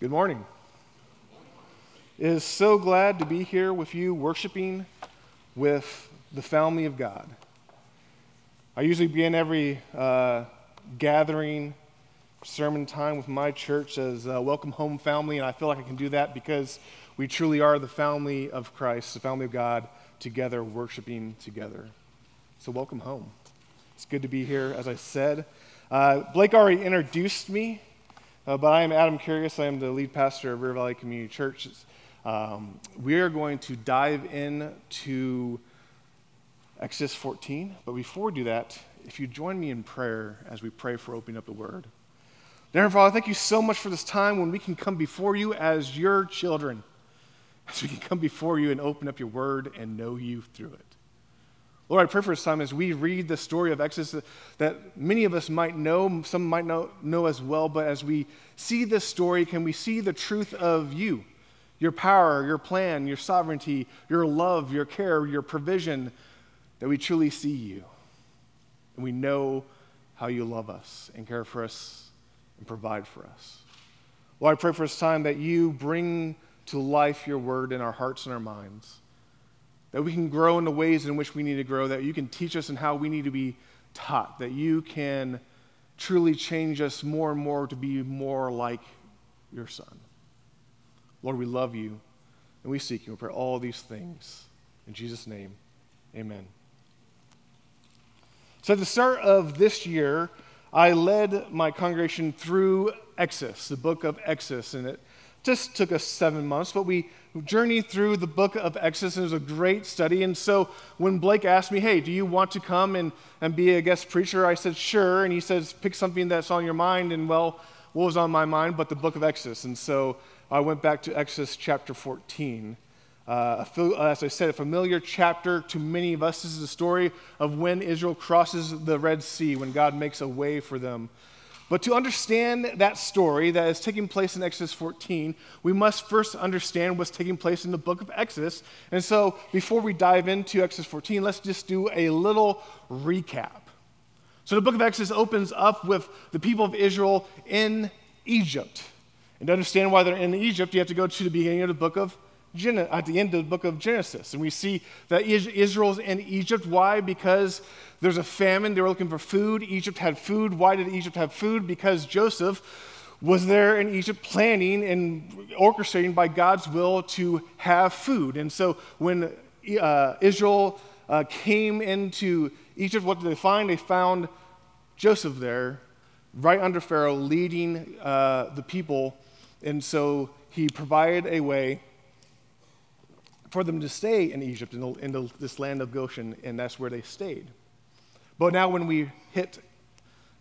Good morning. It is so glad to be here with you, worshiping with the family of God. I usually begin every uh, gathering, sermon time with my church as Welcome Home Family, and I feel like I can do that because we truly are the family of Christ, the family of God, together, worshiping together. So, welcome home. It's good to be here, as I said. Uh, Blake already introduced me uh, but I am Adam Kareus. I am the lead pastor of River Valley Community Church. Um, we are going to dive into Exodus 14. But before we do that, if you join me in prayer as we pray for opening up the Word. Dear Father, thank you so much for this time when we can come before you as your children, as we can come before you and open up your Word and know you through it. Lord, I pray for this time as we read the story of Exodus that many of us might know, some might know, know as well, but as we see this story, can we see the truth of you, your power, your plan, your sovereignty, your love, your care, your provision, that we truly see you. And we know how you love us and care for us and provide for us. Lord, I pray for this time that you bring to life your word in our hearts and our minds that we can grow in the ways in which we need to grow, that you can teach us in how we need to be taught, that you can truly change us more and more to be more like your Son. Lord, we love you and we seek you. We pray all these things. In Jesus' name, amen. So at the start of this year, I led my congregation through Exodus, the book of Exodus, and it just took us seven months, but we journeyed through the book of Exodus, and it was a great study. And so when Blake asked me, Hey, do you want to come and, and be a guest preacher? I said, Sure. And he says, Pick something that's on your mind. And well, what was on my mind but the book of Exodus? And so I went back to Exodus chapter 14. Uh, as I said, a familiar chapter to many of us. This is the story of when Israel crosses the Red Sea, when God makes a way for them. But to understand that story that is taking place in Exodus 14, we must first understand what's taking place in the book of Exodus. And so, before we dive into Exodus 14, let's just do a little recap. So, the book of Exodus opens up with the people of Israel in Egypt. And to understand why they're in Egypt, you have to go to the beginning of the book of at the end of the book of Genesis. And we see that Israel's in Egypt. Why? Because there's a famine. They were looking for food. Egypt had food. Why did Egypt have food? Because Joseph was there in Egypt planning and orchestrating by God's will to have food. And so when uh, Israel uh, came into Egypt, what did they find? They found Joseph there, right under Pharaoh, leading uh, the people. And so he provided a way for them to stay in Egypt, in, the, in the, this land of Goshen, and that's where they stayed. But now, when we hit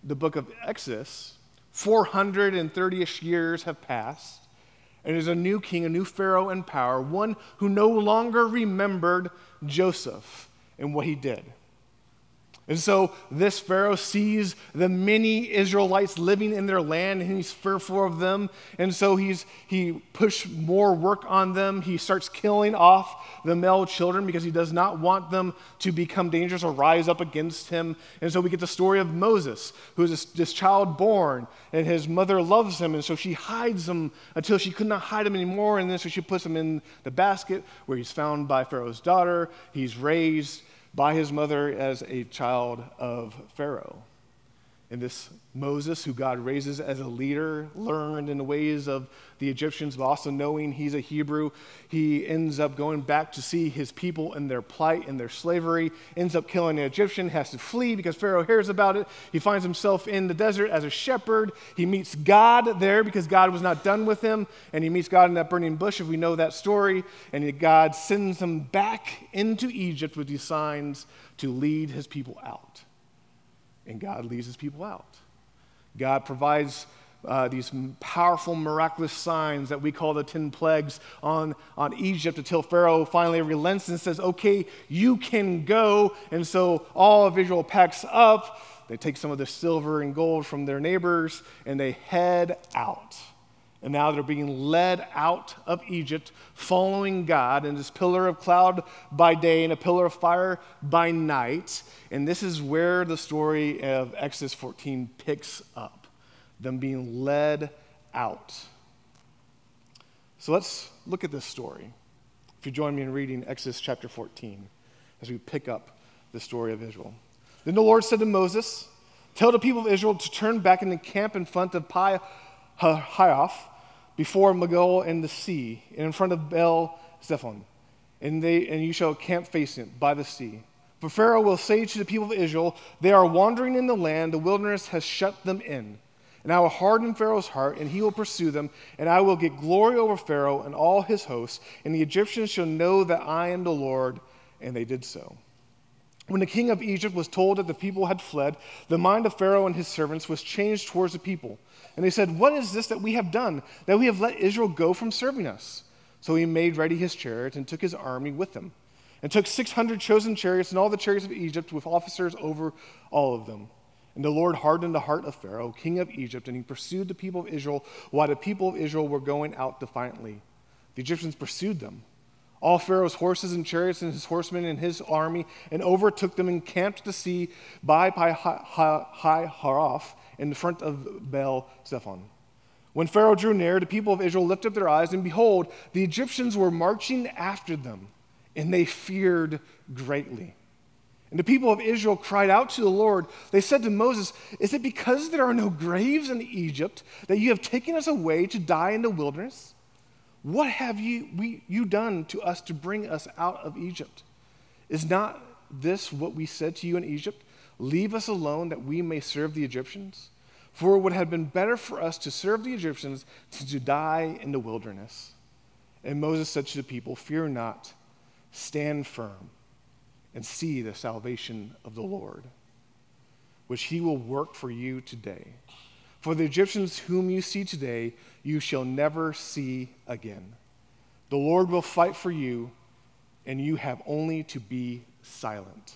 the book of Exodus, 430 ish years have passed, and there's a new king, a new Pharaoh in power, one who no longer remembered Joseph and what he did. And so this Pharaoh sees the many Israelites living in their land and he's fearful of them. And so he's, he pushed more work on them. He starts killing off the male children because he does not want them to become dangerous or rise up against him. And so we get the story of Moses, who is this, this child born, and his mother loves him. And so she hides him until she could not hide him anymore. And then so she puts him in the basket where he's found by Pharaoh's daughter. He's raised by his mother as a child of Pharaoh. And this Moses, who God raises as a leader, learned in the ways of the Egyptians, but also knowing he's a Hebrew, he ends up going back to see his people in their plight and their slavery, ends up killing an Egyptian, has to flee because Pharaoh hears about it. He finds himself in the desert as a shepherd. He meets God there because God was not done with him, and he meets God in that burning bush, if we know that story. And God sends him back into Egypt with these signs to lead his people out and God leads his people out. God provides uh, these powerful, miraculous signs that we call the 10 plagues on, on Egypt until Pharaoh finally relents and says, Okay, you can go. And so all of Israel packs up. They take some of the silver and gold from their neighbors and they head out. And now they're being led out of Egypt, following God in this pillar of cloud by day and a pillar of fire by night. And this is where the story of Exodus 14 picks up them being led out. So let's look at this story. If you join me in reading Exodus chapter 14 as we pick up the story of Israel. Then the Lord said to Moses, Tell the people of Israel to turn back and encamp in front of Pi Hahiroth before Migdol and the sea, and in front of Baal Zephon. And, they, and you shall camp facing it by the sea. For Pharaoh will say to the people of Israel, They are wandering in the land, the wilderness has shut them in. And I will harden Pharaoh's heart, and he will pursue them, and I will get glory over Pharaoh and all his hosts, and the Egyptians shall know that I am the Lord. And they did so. When the king of Egypt was told that the people had fled, the mind of Pharaoh and his servants was changed towards the people. And they said, What is this that we have done, that we have let Israel go from serving us? So he made ready his chariot and took his army with him, and took 600 chosen chariots and all the chariots of Egypt with officers over all of them. And the Lord hardened the heart of Pharaoh, king of Egypt, and he pursued the people of Israel while the people of Israel were going out defiantly. The Egyptians pursued them, all Pharaoh's horses and chariots and his horsemen and his army, and overtook them and camped the sea by Pi Hahiroth in front of Baal Zephon. When Pharaoh drew near, the people of Israel lifted up their eyes, and behold, the Egyptians were marching after them, and they feared greatly. And the people of Israel cried out to the Lord. They said to Moses, Is it because there are no graves in Egypt that you have taken us away to die in the wilderness? What have you, we, you done to us to bring us out of Egypt? Is not this what we said to you in Egypt? Leave us alone that we may serve the Egyptians? For it would have been better for us to serve the Egyptians than to die in the wilderness. And Moses said to the people, Fear not, stand firm and see the salvation of the Lord, which he will work for you today. For the Egyptians whom you see today, you shall never see again. The Lord will fight for you, and you have only to be silent.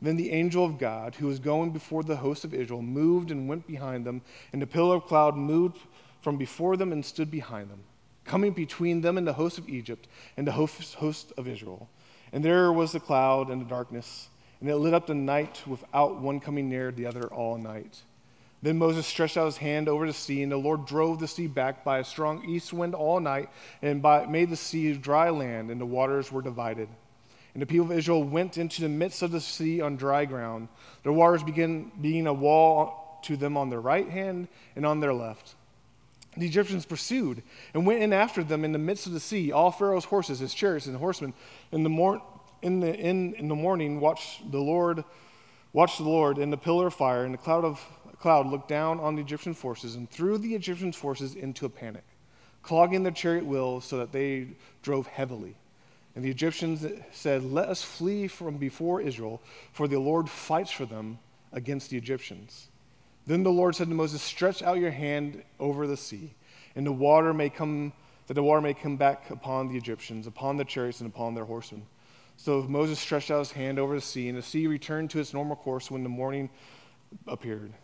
Then the angel of God, who was going before the host of Israel, moved and went behind them, and the pillar of cloud moved from before them and stood behind them coming between them and the host of Egypt and the host of Israel. And there was the cloud and the darkness, and it lit up the night without one coming near the other all night. Then Moses stretched out his hand over the sea, and the Lord drove the sea back by a strong east wind all night, and by, made the sea dry land, and the waters were divided. And the people of Israel went into the midst of the sea on dry ground. The waters began being a wall to them on their right hand and on their left. The Egyptians pursued and went in after them in the midst of the sea, all Pharaoh's horses, his chariots, and horsemen. In the, mor- in the, in, in the morning, watched the Lord, watched the Lord in the pillar of fire, and the cloud of cloud looked down on the Egyptian forces and threw the Egyptian forces into a panic, clogging their chariot wheels so that they drove heavily. And the Egyptians said, Let us flee from before Israel, for the Lord fights for them against the Egyptians. Then the Lord said to Moses, Stretch out your hand over the sea, and the water may come, that the water may come back upon the Egyptians, upon the chariots, and upon their horsemen. So Moses stretched out his hand over the sea, and the sea returned to its normal course when the morning appeared.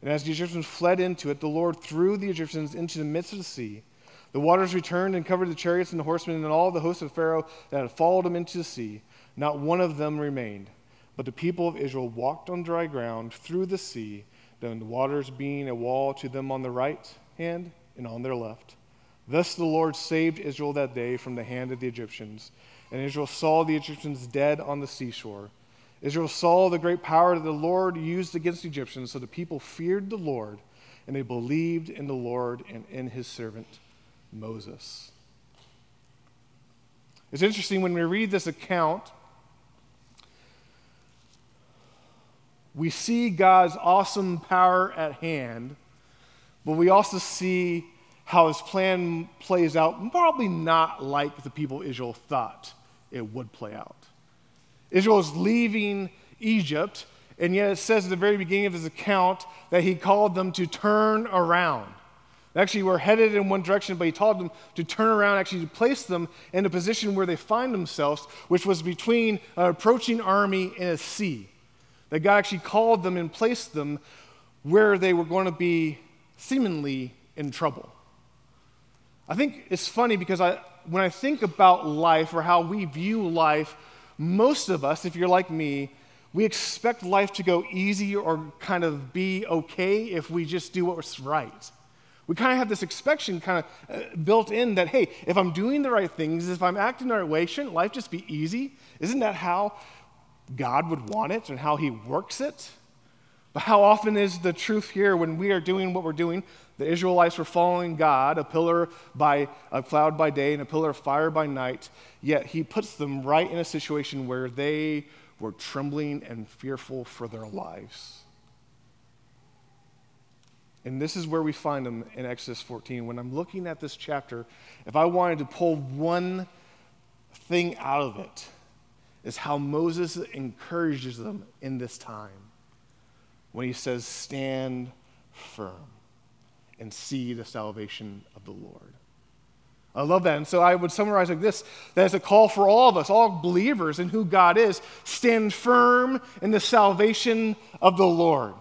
And as the Egyptians fled into it, the Lord threw the Egyptians into the midst of the sea. The waters returned and covered the chariots and the horsemen and all the hosts of Pharaoh that had followed him into the sea. Not one of them remained. But the people of Israel walked on dry ground through the sea the waters being a wall to them on the right hand and on their left. Thus the Lord saved Israel that day from the hand of the Egyptians. And Israel saw the Egyptians dead on the seashore. Israel saw the great power that the Lord used against the Egyptians, so the people feared the Lord, and they believed in the Lord and in his servant Moses. It's interesting when we read this account We see God's awesome power at hand, but we also see how his plan plays out, probably not like the people Israel thought it would play out. Israel is leaving Egypt, and yet it says at the very beginning of his account that he called them to turn around. Actually, were headed in one direction, but he told them to turn around, actually, to place them in a position where they find themselves, which was between an approaching army and a sea. That God actually called them and placed them where they were going to be seemingly in trouble. I think it's funny because I, when I think about life or how we view life, most of us, if you're like me, we expect life to go easy or kind of be okay if we just do what's right. We kind of have this expectation kind of uh, built in that, hey, if I'm doing the right things, if I'm acting the right way, shouldn't life just be easy? Isn't that how God would want it and how He works it? But how often is the truth here when we are doing what we're doing? The Israelites were following God, a pillar by a cloud by day and a pillar of fire by night, yet He puts them right in a situation where they were trembling and fearful for their lives. And this is where we find them in Exodus 14. When I'm looking at this chapter, if I wanted to pull one thing out of it, is how Moses encourages them in this time when he says, Stand firm and see the salvation of the Lord. I love that. And so I would summarize like this that is a call for all of us, all believers in who God is, stand firm in the salvation of the Lord.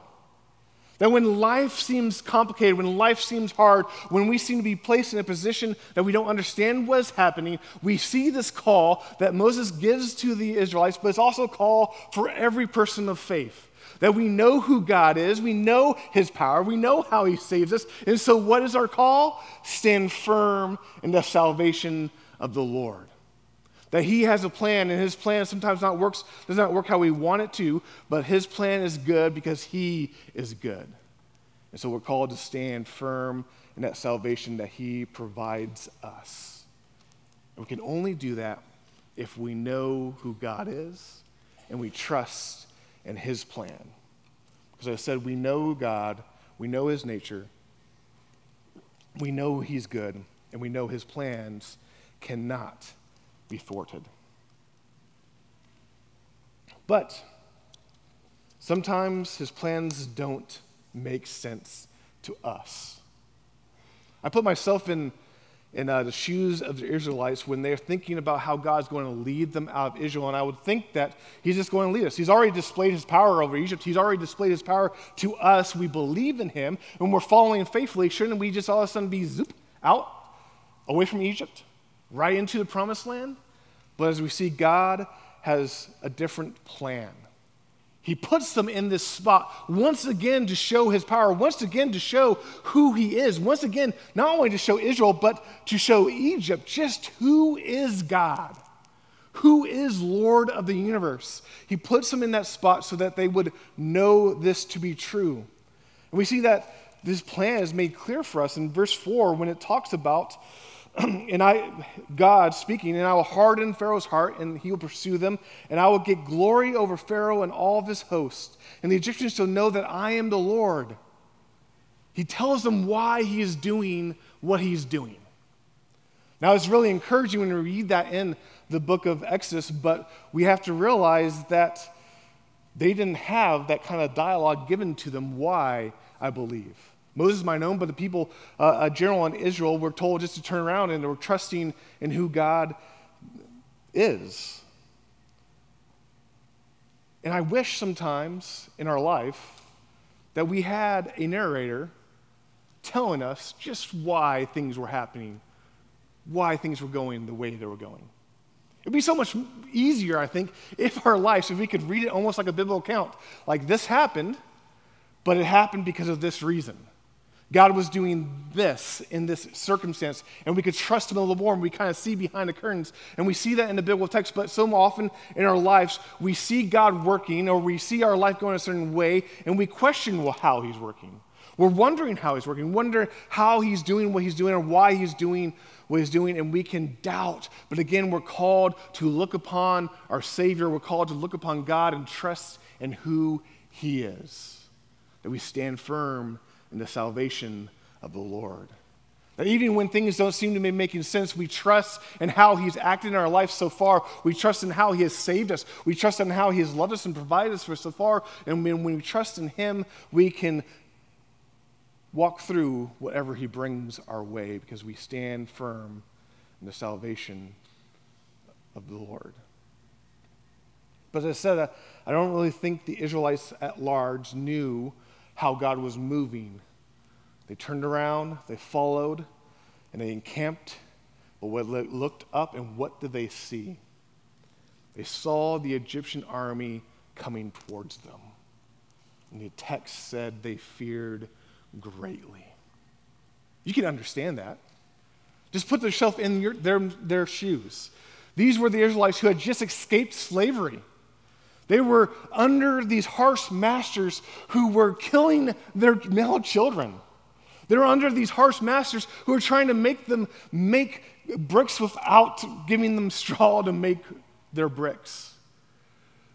That when life seems complicated, when life seems hard, when we seem to be placed in a position that we don't understand what's happening, we see this call that Moses gives to the Israelites, but it's also a call for every person of faith. That we know who God is, we know his power, we know how he saves us. And so, what is our call? Stand firm in the salvation of the Lord that he has a plan and his plan sometimes not works does not work how we want it to but his plan is good because he is good. And so we're called to stand firm in that salvation that he provides us. And we can only do that if we know who god is and we trust in his plan. Because i said we know god we know his nature we know he's good and we know his plans cannot be thwarted. But sometimes his plans don't make sense to us. I put myself in, in uh, the shoes of the Israelites when they're thinking about how God's going to lead them out of Israel, and I would think that he's just going to lead us. He's already displayed his power over Egypt, he's already displayed his power to us. We believe in him, and we're following faithfully. Shouldn't we just all of a sudden be zoop out away from Egypt? Right into the promised land. But as we see, God has a different plan. He puts them in this spot once again to show his power, once again to show who he is, once again, not only to show Israel, but to show Egypt just who is God, who is Lord of the universe. He puts them in that spot so that they would know this to be true. And we see that this plan is made clear for us in verse 4 when it talks about and I, God speaking, and I will harden Pharaoh's heart, and he will pursue them, and I will get glory over Pharaoh and all of his host. And the Egyptians shall know that I am the Lord. He tells them why he is doing what he's doing. Now, it's really encouraging when we read that in the book of Exodus, but we have to realize that they didn't have that kind of dialogue given to them why I believe. Moses might know, but the people, uh, a general in Israel, were told just to turn around and they were trusting in who God is. And I wish sometimes in our life that we had a narrator telling us just why things were happening, why things were going the way they were going. It'd be so much easier, I think, if our lives, if we could read it almost like a biblical account. Like this happened, but it happened because of this reason. God was doing this in this circumstance, and we could trust Him a little more, and we kind of see behind the curtains. And we see that in the biblical text, but so often in our lives, we see God working, or we see our life going a certain way, and we question well, how He's working. We're wondering how He's working, wonder how He's doing what He's doing, or why He's doing what He's doing, and we can doubt. But again, we're called to look upon our Savior, we're called to look upon God and trust in who He is. That we stand firm in the salvation of the Lord. That even when things don't seem to be making sense, we trust in how He's acted in our life so far. We trust in how He has saved us. We trust in how He has loved us and provided us for so far. And when, when we trust in Him, we can walk through whatever he brings our way because we stand firm in the salvation of the Lord. But as I said, I don't really think the Israelites at large knew how God was moving. They turned around, they followed, and they encamped. But they looked up, and what did they see? They saw the Egyptian army coming towards them. And the text said they feared greatly. You can understand that. Just put yourself in your, their, their shoes. These were the Israelites who had just escaped slavery. They were under these harsh masters who were killing their male children. They were under these harsh masters who were trying to make them make bricks without giving them straw to make their bricks.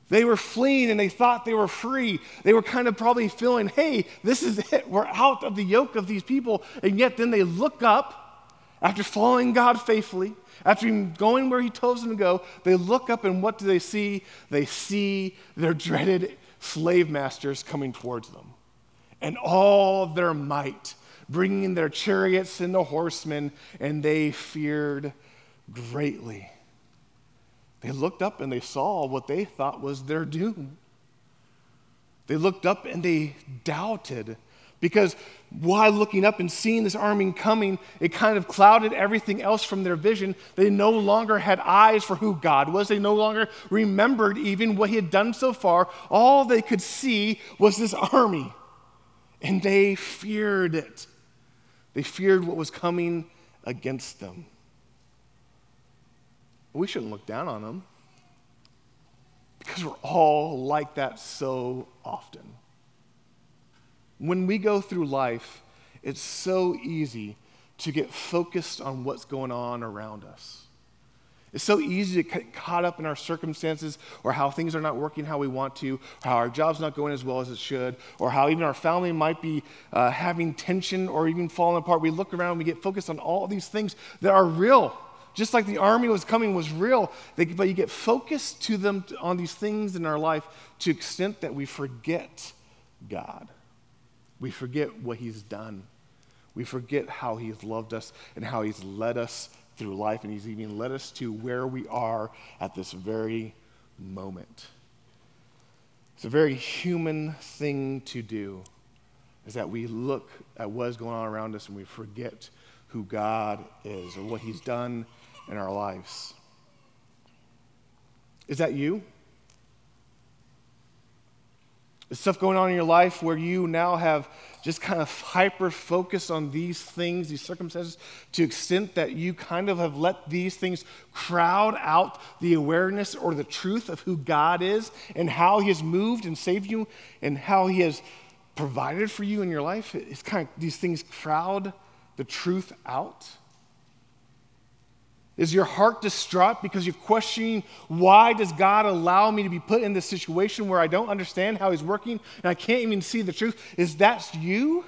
They were fleeing and they thought they were free. They were kind of probably feeling, hey, this is it. We're out of the yoke of these people. And yet then they look up after following God faithfully after going where he tells them to go, they look up and what do they see? They see their dreaded slave masters coming towards them. And all their might, bringing their chariots and the horsemen, and they feared greatly. They looked up and they saw what they thought was their doom. They looked up and they doubted because while looking up and seeing this army coming, it kind of clouded everything else from their vision. They no longer had eyes for who God was. They no longer remembered even what He had done so far. All they could see was this army, and they feared it. They feared what was coming against them. We shouldn't look down on them because we're all like that so often. When we go through life, it's so easy to get focused on what's going on around us. It's so easy to get caught up in our circumstances or how things are not working how we want to, or how our job's not going as well as it should, or how even our family might be uh, having tension or even falling apart. We look around and we get focused on all these things that are real. Just like the army was coming was real, but you get focused to them on these things in our life to extent that we forget God. We forget what He's done. We forget how He's loved us and how He's led us through life, and He's even led us to where we are at this very moment. It's a very human thing to do, is that we look at what is going on around us and we forget who God is or what He's done in our lives. Is that you? Is stuff going on in your life where you now have just kind of hyper focus on these things, these circumstances, to extent that you kind of have let these things crowd out the awareness or the truth of who God is and how He has moved and saved you and how He has provided for you in your life? It's kind of these things crowd the truth out. Is your heart distraught because you're questioning why does God allow me to be put in this situation where I don't understand how he's working and I can't even see the truth? Is that you?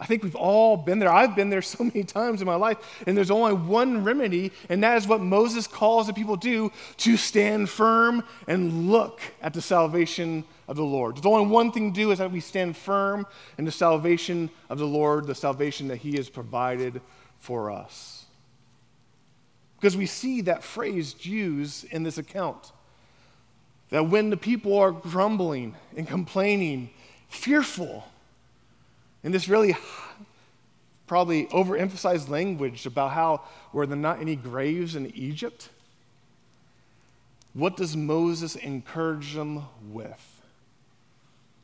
I think we've all been there. I've been there so many times in my life, and there's only one remedy, and that is what Moses calls the people do to stand firm and look at the salvation of the Lord. There's only one thing to do is that we stand firm in the salvation of the Lord, the salvation that He has provided for us. Because we see that phrase Jews in this account. That when the people are grumbling and complaining, fearful, in this really probably overemphasized language about how were there not any graves in Egypt, what does Moses encourage them with?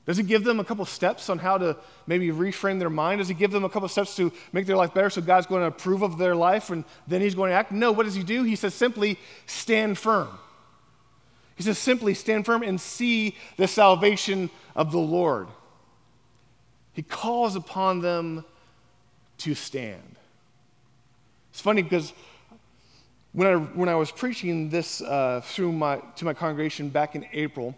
Does he give them a couple steps on how to maybe reframe their mind? Does he give them a couple steps to make their life better so God's going to approve of their life and then he's going to act? No, what does he do? He says simply, stand firm. He says simply, stand firm and see the salvation of the Lord. He calls upon them to stand. It's funny because when I, when I was preaching this uh, through my, to my congregation back in April,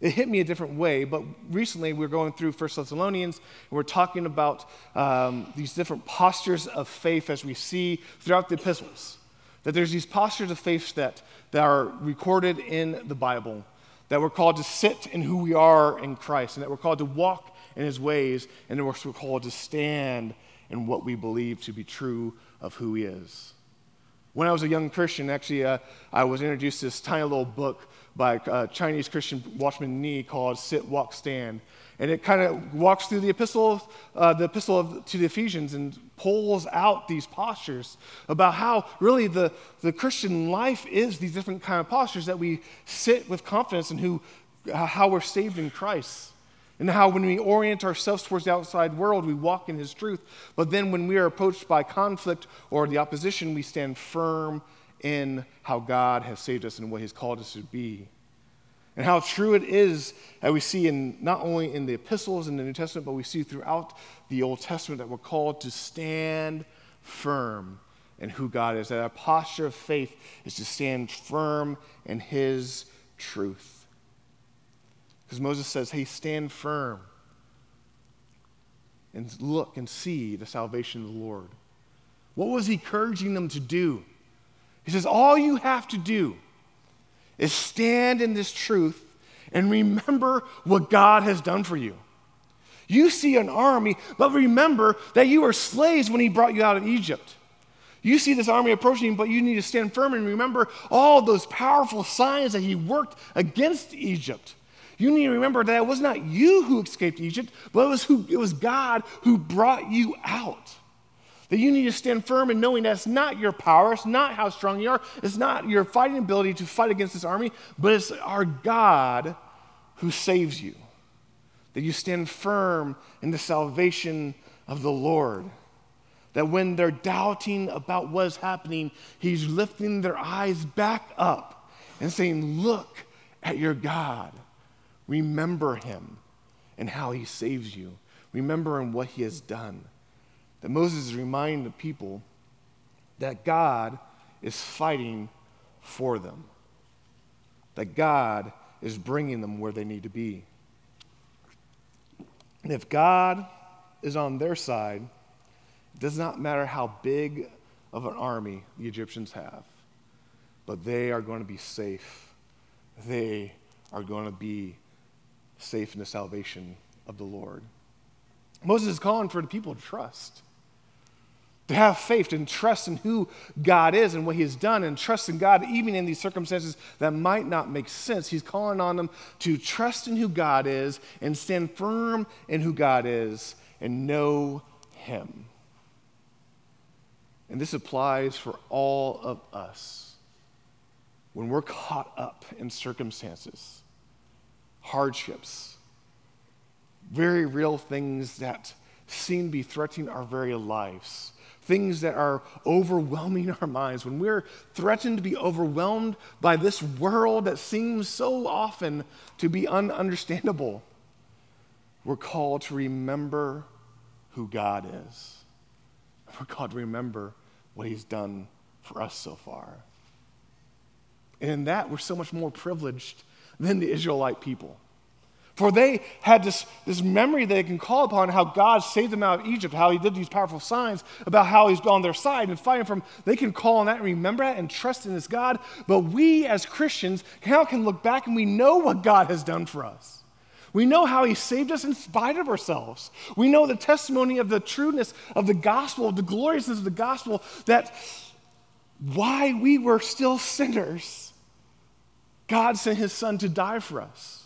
it hit me a different way, but recently we are going through First Thessalonians, and we're talking about um, these different postures of faith as we see throughout the epistles. That there's these postures of faith that, that are recorded in the Bible, that we're called to sit in who we are in Christ, and that we're called to walk in his ways, and that we're called to stand in what we believe to be true of who he is. When I was a young Christian, actually, uh, I was introduced to this tiny little book by a uh, Chinese Christian Watchman Nee called Sit, Walk, Stand. And it kind of walks through the epistle, uh, the epistle of, to the Ephesians and pulls out these postures about how really the, the Christian life is these different kind of postures that we sit with confidence in who, how we're saved in Christ. And how when we orient ourselves towards the outside world, we walk in his truth. But then when we are approached by conflict or the opposition, we stand firm in how God has saved us and what he's called us to be. And how true it is that we see in not only in the epistles in the New Testament, but we see throughout the Old Testament that we're called to stand firm in who God is. That our posture of faith is to stand firm in his truth. Because Moses says, hey, stand firm and look and see the salvation of the Lord. What was he encouraging them to do? He says, all you have to do is stand in this truth and remember what God has done for you. You see an army, but remember that you were slaves when he brought you out of Egypt. You see this army approaching, but you need to stand firm and remember all those powerful signs that he worked against Egypt. You need to remember that it was not you who escaped Egypt, but it was, who, it was God who brought you out. That you need to stand firm in knowing that it's not your power, it's not how strong you are, it's not your fighting ability to fight against this army, but it's our God who saves you. That you stand firm in the salvation of the Lord. That when they're doubting about what's happening, He's lifting their eyes back up and saying, Look at your God. Remember Him and how He saves you. Remember Him what He has done that Moses is reminding the people that God is fighting for them, that God is bringing them where they need to be. And if God is on their side, it does not matter how big of an army the Egyptians have, but they are going to be safe. They are going to be safe in the salvation of the Lord. Moses is calling for the people to trust to have faith and trust in who God is and what He has done, and trust in God even in these circumstances that might not make sense. He's calling on them to trust in who God is and stand firm in who God is and know Him. And this applies for all of us. When we're caught up in circumstances, hardships, very real things that seem to be threatening our very lives things that are overwhelming our minds, when we're threatened to be overwhelmed by this world that seems so often to be ununderstandable, we're called to remember who God is. We're called to remember what He's done for us so far. And in that, we're so much more privileged than the Israelite people. For they had this, this memory they can call upon how God saved them out of Egypt, how he did these powerful signs, about how he's on their side and fighting from. They can call on that and remember that and trust in this God. But we as Christians now can look back and we know what God has done for us. We know how he saved us in spite of ourselves. We know the testimony of the trueness of the gospel, of the gloriousness of the gospel, that why we were still sinners, God sent his son to die for us.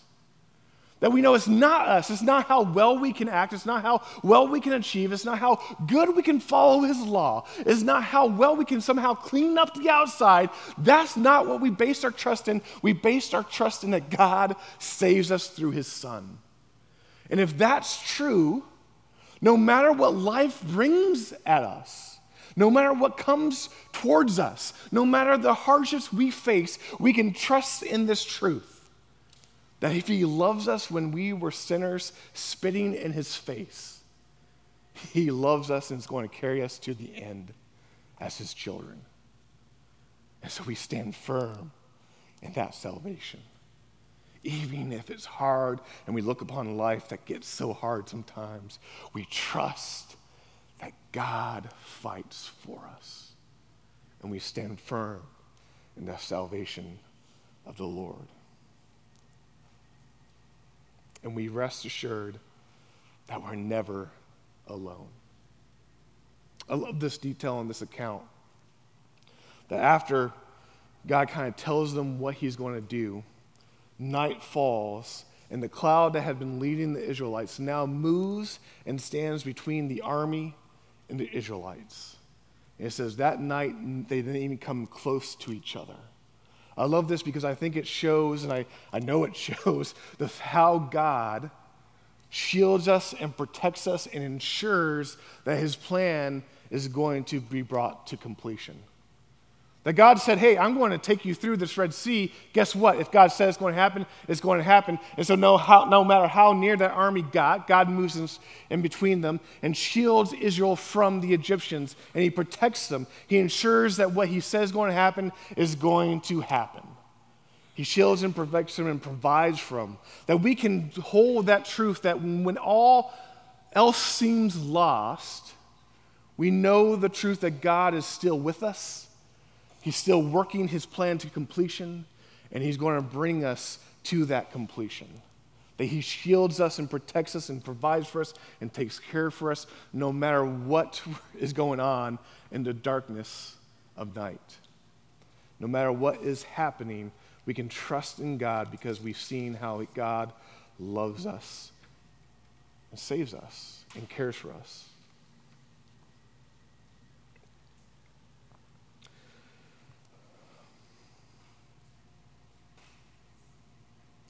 That we know it's not us. It's not how well we can act. It's not how well we can achieve. It's not how good we can follow His law. It's not how well we can somehow clean up the outside. That's not what we base our trust in. We base our trust in that God saves us through His Son. And if that's true, no matter what life brings at us, no matter what comes towards us, no matter the hardships we face, we can trust in this truth that if he loves us when we were sinners, spitting in his face, he loves us and is going to carry us to the end as his children. And so we stand firm in that salvation. Even if it's hard and we look upon life that gets so hard sometimes, we trust that God fights for us. And we stand firm in the salvation of the Lord. And we rest assured that we're never alone. I love this detail in this account that after God kind of tells them what he's going to do, night falls, and the cloud that had been leading the Israelites now moves and stands between the army and the Israelites. And it says that night they didn't even come close to each other. I love this because I think it shows, and I, I know it shows, the, how God shields us and protects us and ensures that his plan is going to be brought to completion. That God said, Hey, I'm going to take you through this Red Sea. Guess what? If God says it's going to happen, it's going to happen. And so, no, how, no matter how near that army got, God moves in, in between them and shields Israel from the Egyptians. And He protects them. He ensures that what He says is going to happen is going to happen. He shields and protects them and provides for them. That we can hold that truth that when all else seems lost, we know the truth that God is still with us He's still working his plan to completion, and he's going to bring us to that completion. That he shields us and protects us and provides for us and takes care for us no matter what is going on in the darkness of night. No matter what is happening, we can trust in God because we've seen how God loves us and saves us and cares for us.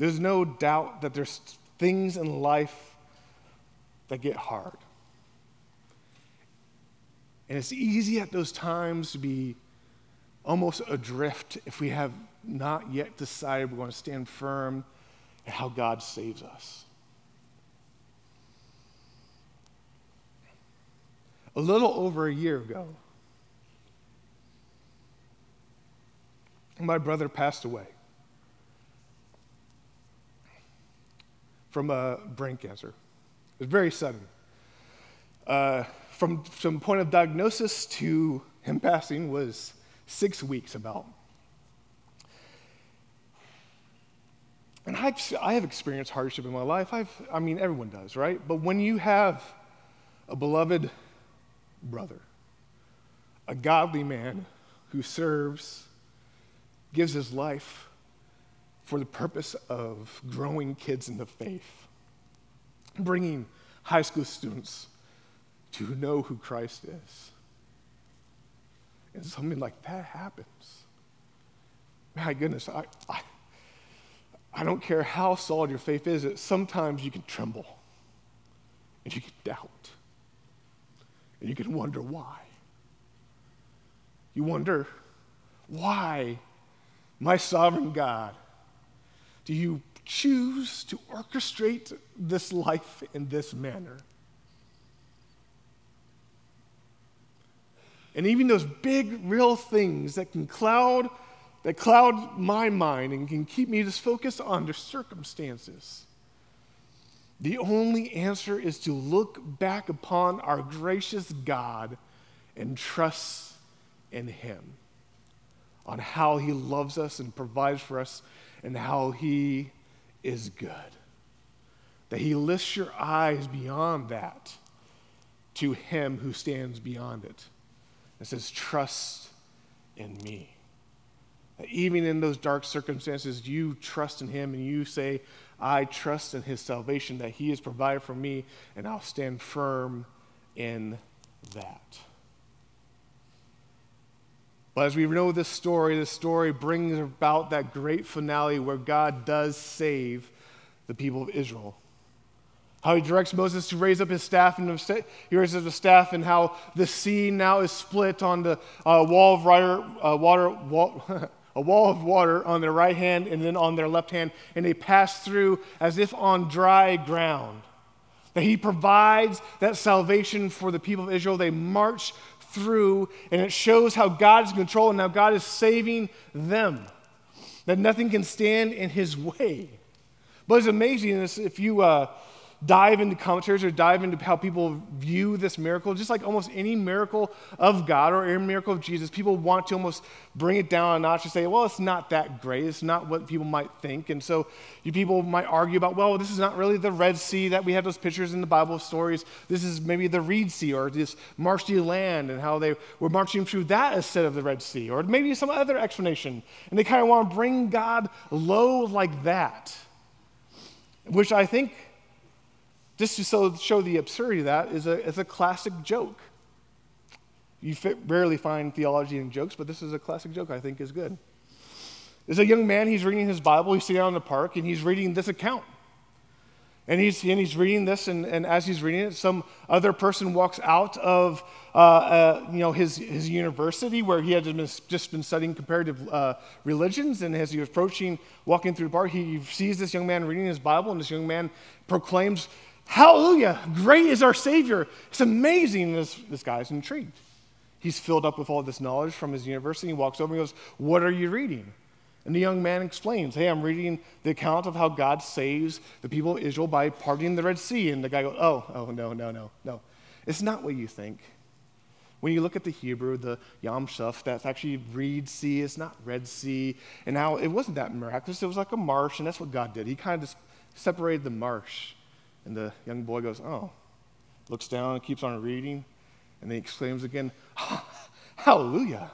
There's no doubt that there's things in life that get hard. And it's easy at those times to be almost adrift if we have not yet decided we're going to stand firm in how God saves us. A little over a year ago, my brother passed away. From a brain cancer. It was very sudden. Uh, from, from point of diagnosis to him passing was six weeks about. And I've, I have experienced hardship in my life. I've, I mean, everyone does, right? But when you have a beloved brother, a godly man who serves, gives his life for the purpose of growing kids in the faith, bringing high school students to know who Christ is. And something like that happens. My goodness, I, I, I don't care how solid your faith is, sometimes you can tremble and you can doubt and you can wonder why. You wonder, why, my sovereign God, do you choose to orchestrate this life in this manner? And even those big, real things that can cloud, that cloud my mind and can keep me just focused on the circumstances. The only answer is to look back upon our gracious God and trust in Him on how He loves us and provides for us and how He is good. That He lifts your eyes beyond that to Him who stands beyond it and says, Trust in me. That even in those dark circumstances, you trust in Him and you say, I trust in His salvation, that He has provided for me, and I'll stand firm in that. But as we know this story, this story brings about that great finale where God does save the people of Israel. How he directs Moses to raise up his staff, and he raises up the staff, and how the sea now is split on the uh, wall of water, uh, water wall, a wall of water on their right hand and then on their left hand, and they pass through as if on dry ground. That he provides that salvation for the people of Israel. They march through, and it shows how God is in control and how God is saving them. That nothing can stand in his way. But it's amazing if you, uh, dive into commentaries or dive into how people view this miracle, just like almost any miracle of God or any miracle of Jesus, people want to almost bring it down a notch and say, well, it's not that great. It's not what people might think. And so you people might argue about, well, this is not really the Red Sea that we have those pictures in the Bible stories. This is maybe the Reed Sea or this marshy land and how they were marching through that instead of the Red Sea, or maybe some other explanation. And they kind of want to bring God low like that, which I think, just to so, show the absurdity of that, is a, is a classic joke. You fit, rarely find theology in jokes, but this is a classic joke I think is good. There's a young man, he's reading his Bible, he's sitting out in the park, and he's reading this account. And he's, and he's reading this, and, and as he's reading it, some other person walks out of uh, uh, you know, his, his university where he had just been studying comparative uh, religions. And as he was approaching, walking through the bar, he sees this young man reading his Bible, and this young man proclaims, Hallelujah, great is our Savior. It's amazing. This, this guy's intrigued. He's filled up with all this knowledge from his university. He walks over and goes, What are you reading? And the young man explains, Hey, I'm reading the account of how God saves the people of Israel by parting the Red Sea. And the guy goes, Oh, oh, no, no, no, no. It's not what you think. When you look at the Hebrew, the Yam Suf, that's actually Reed Sea, it's not Red Sea. And now it wasn't that miraculous, it was like a marsh, and that's what God did. He kind of just separated the marsh. And the young boy goes, Oh, looks down keeps on reading. And then he exclaims again, ah, Hallelujah.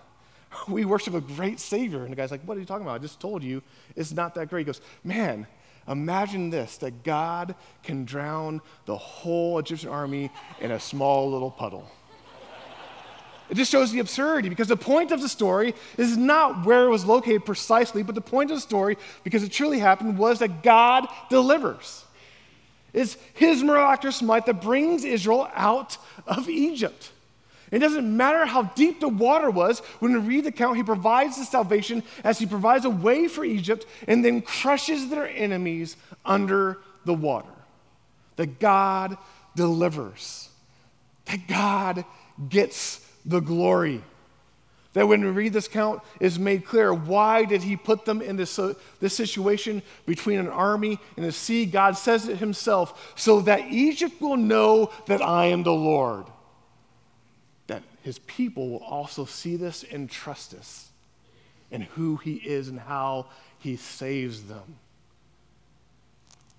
We worship a great Savior. And the guy's like, What are you talking about? I just told you it's not that great. He goes, Man, imagine this that God can drown the whole Egyptian army in a small little puddle. It just shows the absurdity because the point of the story is not where it was located precisely, but the point of the story, because it truly happened, was that God delivers. It's his miraculous might that brings Israel out of Egypt. It doesn't matter how deep the water was. When we read the account, he provides the salvation as he provides a way for Egypt and then crushes their enemies under the water. That God delivers, that God gets the glory. That when we read this account, is made clear why did he put them in this, uh, this situation between an army and the sea? God says it himself, so that Egypt will know that I am the Lord That his people will also see this and trust us and who he is and how he saves them.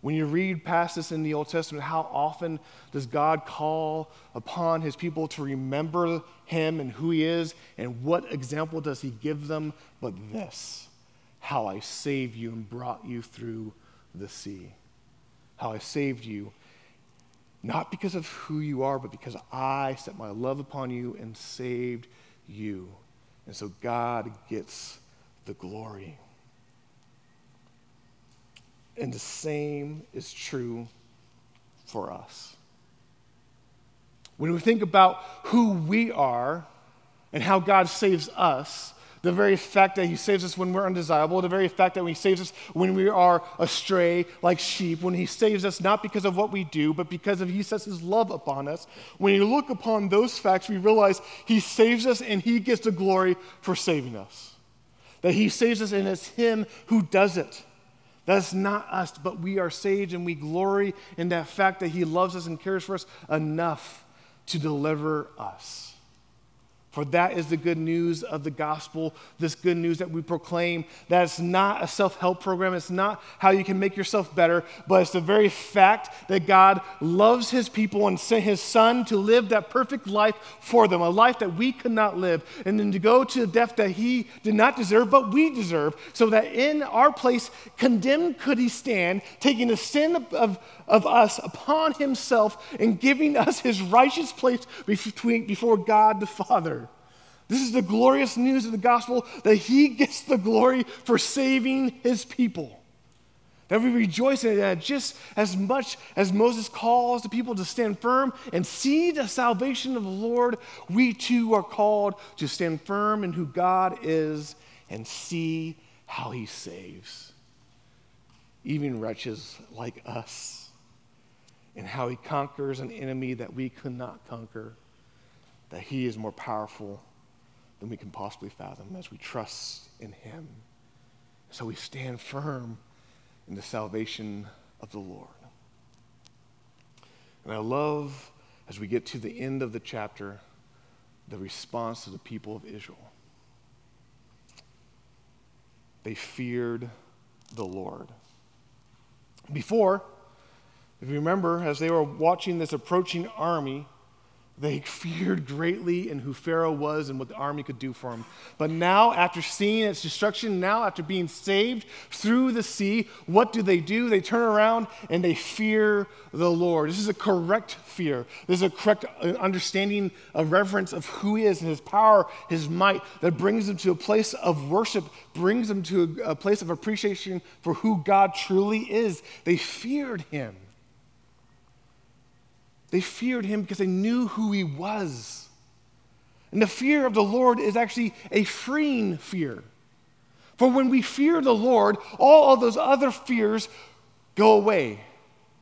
When you read past this in the Old Testament, how often does God call upon his people to remember him and who he is? And what example does he give them? But this how I saved you and brought you through the sea. How I saved you not because of who you are, but because I set my love upon you and saved you. And so God gets the glory. And the same is true for us. When we think about who we are and how God saves us, the very fact that he saves us when we're undesirable, the very fact that he saves us when we are astray like sheep, when he saves us not because of what we do, but because of he sets his love upon us. When you look upon those facts, we realize he saves us and he gets the glory for saving us. That he saves us and it's him who does it. That's not us, but we are saved and we glory in that fact that he loves us and cares for us enough to deliver us. For that is the good news of the gospel, this good news that we proclaim. That it's not a self help program, it's not how you can make yourself better, but it's the very fact that God loves his people and sent his son to live that perfect life for them, a life that we could not live, and then to go to the death that he did not deserve, but we deserve, so that in our place, condemned could he stand, taking the sin of, of, of us upon himself and giving us his righteous place between, before God the Father. This is the glorious news of the gospel that he gets the glory for saving his people. That we rejoice in that just as much as Moses calls the people to stand firm and see the salvation of the Lord, we too are called to stand firm in who God is and see how he saves. Even wretches like us, and how he conquers an enemy that we could not conquer, that he is more powerful than we can possibly fathom as we trust in Him. So we stand firm in the salvation of the Lord. And I love, as we get to the end of the chapter, the response of the people of Israel. They feared the Lord. Before, if you remember, as they were watching this approaching army, they feared greatly in who Pharaoh was and what the army could do for him. But now, after seeing its destruction, now after being saved through the sea, what do they do? They turn around and they fear the Lord. This is a correct fear. This is a correct uh, understanding, a reverence of who He is and His power, His might, that brings them to a place of worship, brings them to a place of appreciation for who God truly is. They feared Him. They feared him because they knew who he was. And the fear of the Lord is actually a freeing fear. For when we fear the Lord, all of those other fears go away.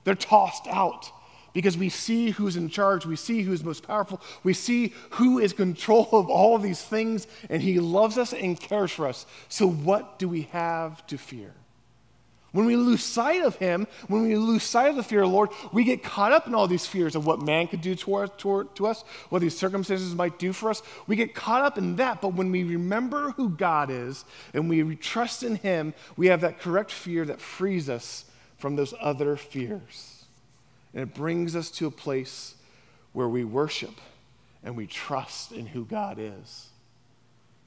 They're tossed out because we see who's in charge, we see who's most powerful, we see who is control of all of these things, and he loves us and cares for us. So, what do we have to fear? When we lose sight of Him, when we lose sight of the fear of the Lord, we get caught up in all these fears of what man could do to, to, to us, what these circumstances might do for us. We get caught up in that, but when we remember who God is and we trust in Him, we have that correct fear that frees us from those other fears. And it brings us to a place where we worship and we trust in who God is.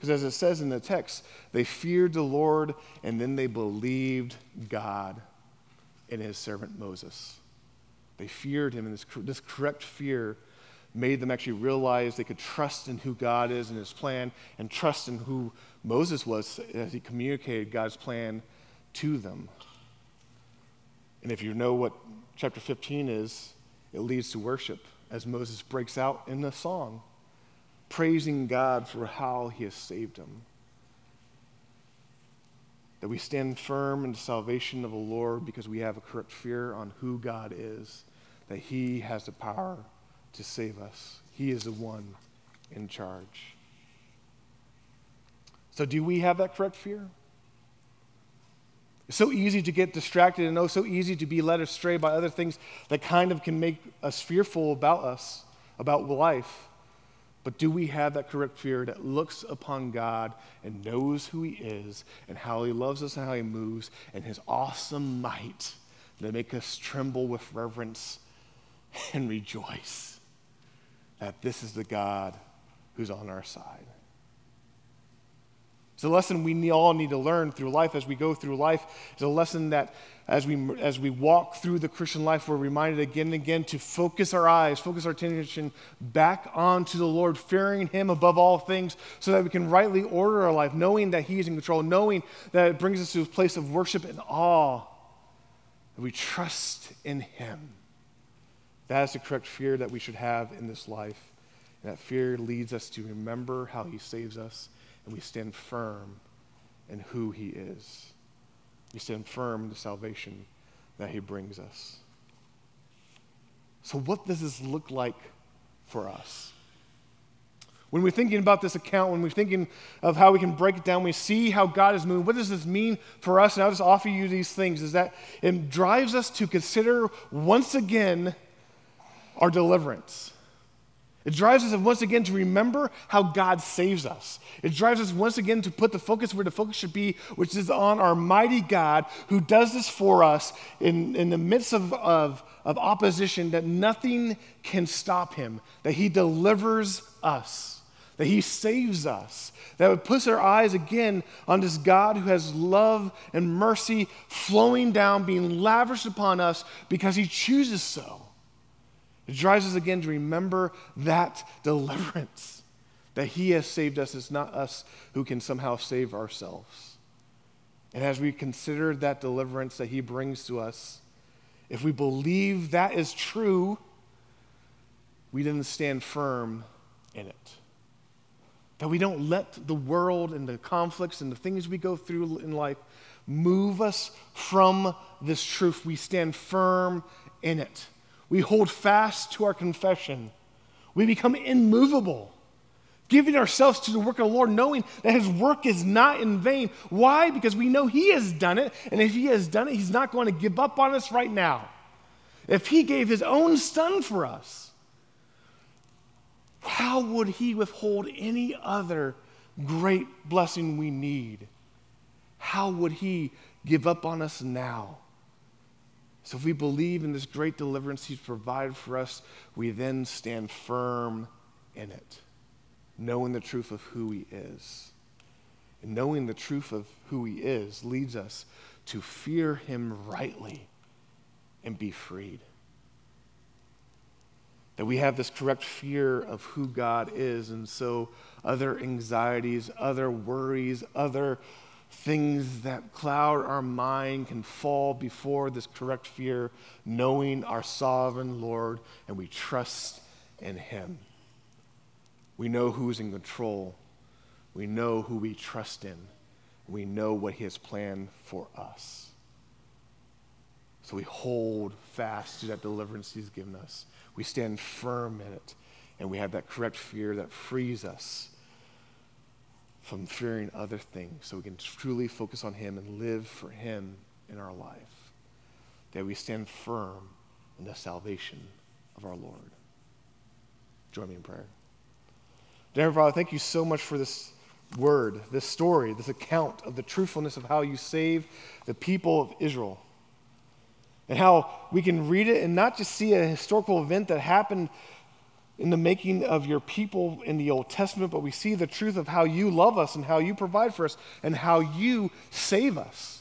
Because as it says in the text, they feared the Lord and then they believed God and his servant Moses. They feared him, and this, this correct fear made them actually realize they could trust in who God is and his plan and trust in who Moses was as he communicated God's plan to them. And if you know what chapter 15 is, it leads to worship as Moses breaks out in the song praising God for how he has saved him. That we stand firm in the salvation of the Lord because we have a correct fear on who God is, that he has the power to save us. He is the one in charge. So, do we have that correct fear? It's so easy to get distracted and oh, so easy to be led astray by other things that kind of can make us fearful about us, about life. But do we have that correct fear that looks upon God and knows who He is and how He loves us and how He moves and His awesome might that make us tremble with reverence and rejoice that this is the God who's on our side? It's a lesson we all need to learn through life as we go through life. It's a lesson that as we, as we walk through the Christian life, we're reminded again and again to focus our eyes, focus our attention back onto the Lord, fearing Him above all things, so that we can rightly order our life, knowing that He is in control, knowing that it brings us to a place of worship and awe, that we trust in Him. That is the correct fear that we should have in this life. And that fear leads us to remember how He saves us and we stand firm in who He is. We stand firm in the salvation that He brings us. So, what does this look like for us? When we're thinking about this account, when we're thinking of how we can break it down, we see how God is moving. What does this mean for us? And I'll just offer you these things is that it drives us to consider once again our deliverance. It drives us once again to remember how God saves us. It drives us once again to put the focus where the focus should be, which is on our mighty God who does this for us in, in the midst of, of, of opposition, that nothing can stop him, that he delivers us, that he saves us, that it puts our eyes again on this God who has love and mercy flowing down, being lavished upon us because he chooses so. It drives us again to remember that deliverance, that He has saved us. It's not us who can somehow save ourselves. And as we consider that deliverance that He brings to us, if we believe that is true, we didn't stand firm in it. That we don't let the world and the conflicts and the things we go through in life move us from this truth. We stand firm in it. We hold fast to our confession. We become immovable, giving ourselves to the work of the Lord, knowing that His work is not in vain. Why? Because we know He has done it, and if He has done it, He's not going to give up on us right now. if he gave his own son for us, how would he withhold any other great blessing we need? How would he give up on us now? So, if we believe in this great deliverance he's provided for us, we then stand firm in it, knowing the truth of who he is. And knowing the truth of who he is leads us to fear him rightly and be freed. That we have this correct fear of who God is, and so other anxieties, other worries, other things that cloud our mind can fall before this correct fear, knowing our sovereign Lord, and we trust in Him. We know who's in control, we know who we trust in, we know what He has planned for us. So we hold fast to that deliverance He's given us. We stand firm in it, and we have that correct fear that frees us from fearing other things so we can truly focus on Him and live for Him in our life. That we stand firm in the salvation of our Lord. Join me in prayer. Dear Father, thank you so much for this word, this story, this account of the truthfulness of how you saved the people of Israel. And how we can read it and not just see a historical event that happened in the making of your people in the Old Testament, but we see the truth of how you love us and how you provide for us and how you save us.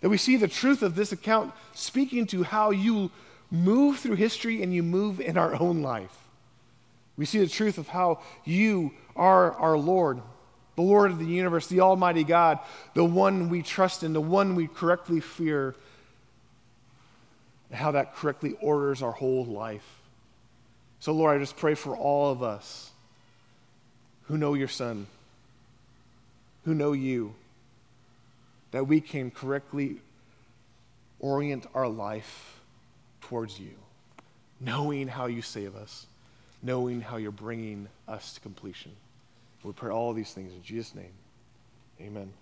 That we see the truth of this account speaking to how you move through history and you move in our own life. We see the truth of how you are our Lord, the Lord of the universe, the Almighty God, the one we trust in, the one we correctly fear, and how that correctly orders our whole life. So, Lord, I just pray for all of us who know your Son, who know you, that we can correctly orient our life towards you, knowing how you save us, knowing how you're bringing us to completion. We pray all these things in Jesus' name. Amen.